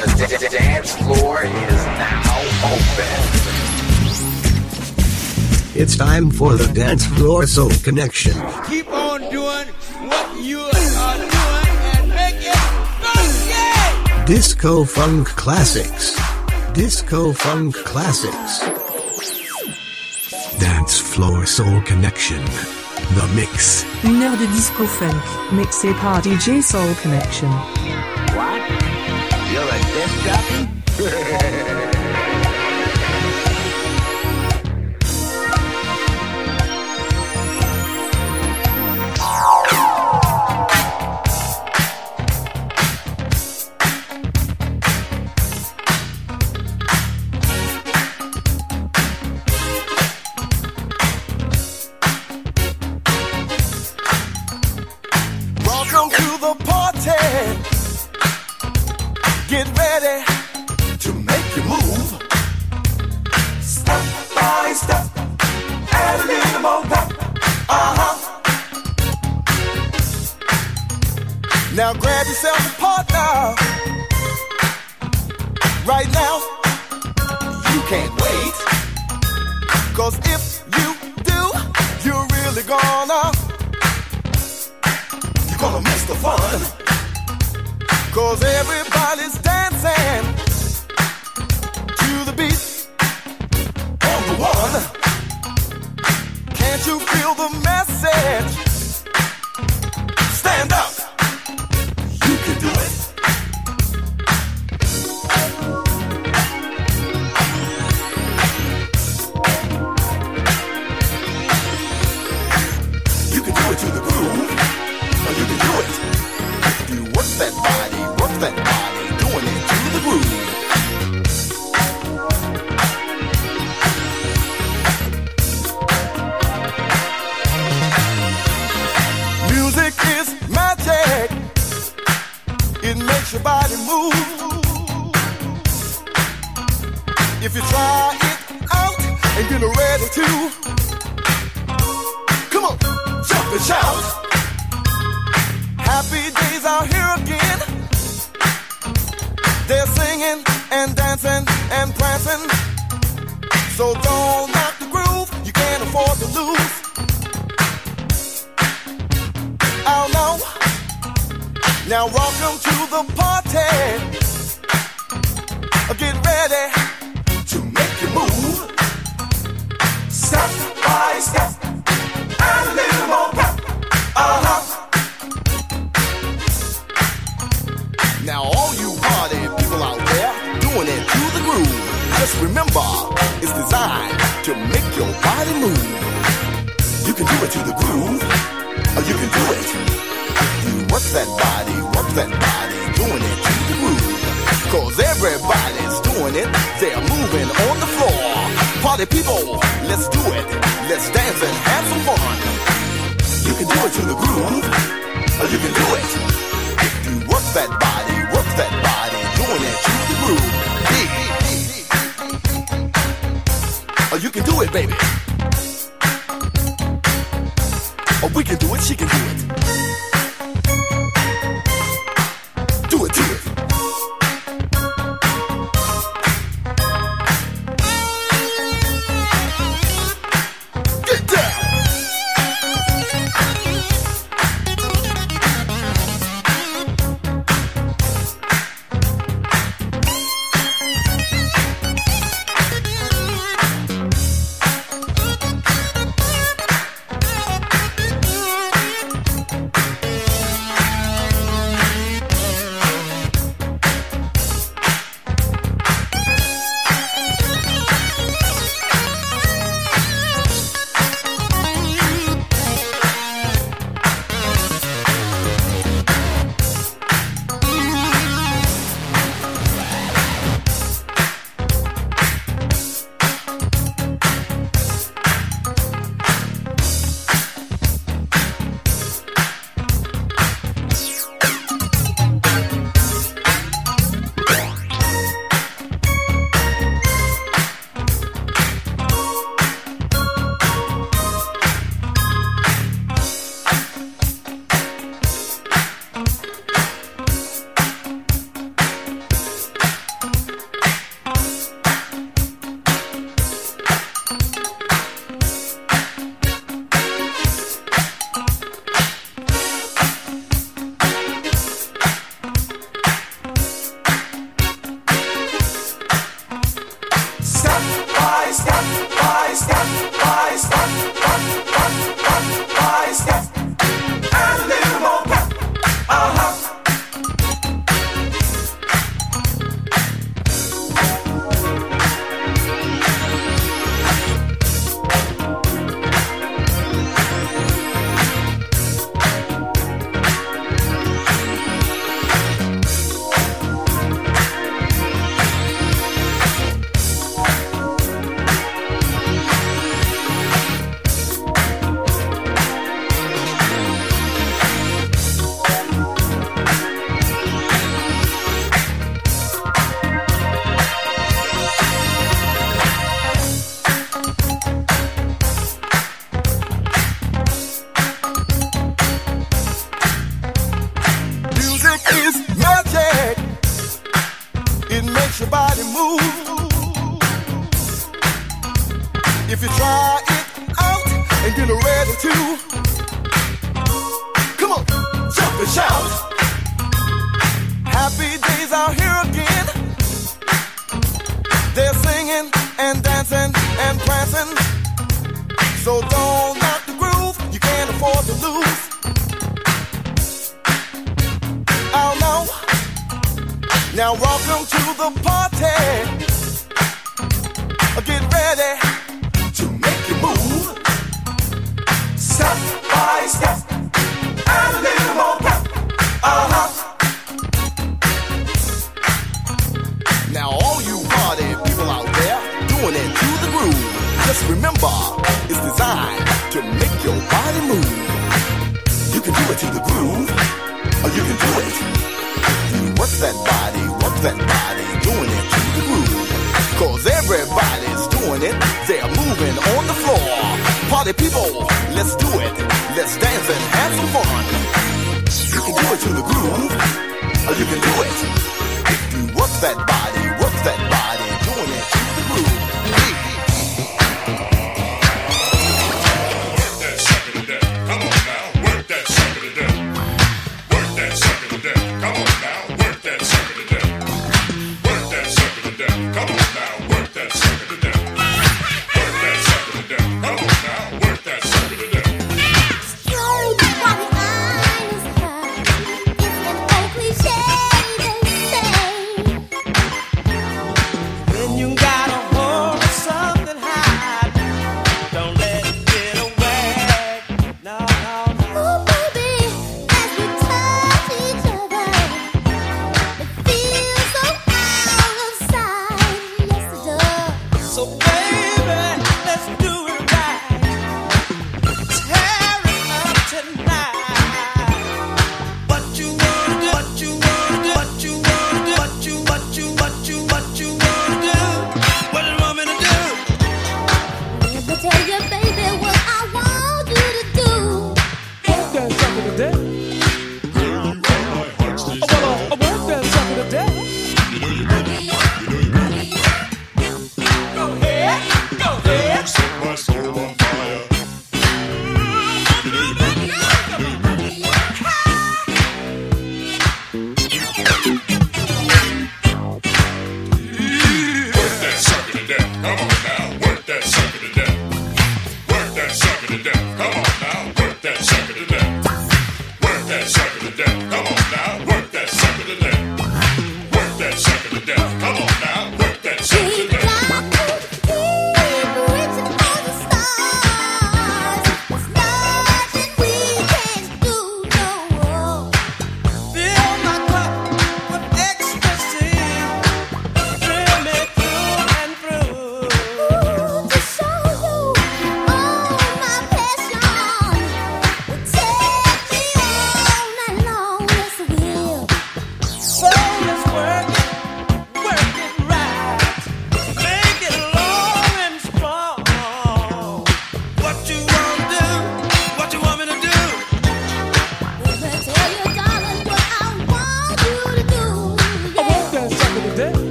The d- d- dance floor is now open. It's time for the dance floor soul connection. Keep on doing what you are doing and make it funky. Disco funk classics. Disco funk classics. Dance floor soul connection. The Mix. Une heure de disco funk, mixé par DJ Soul Connection a disc jockey?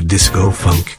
disco funk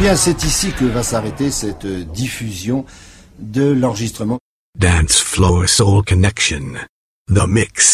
bien, c'est ici que va s'arrêter cette euh, diffusion de l'enregistrement. Dance Floor Soul Connection. The Mix.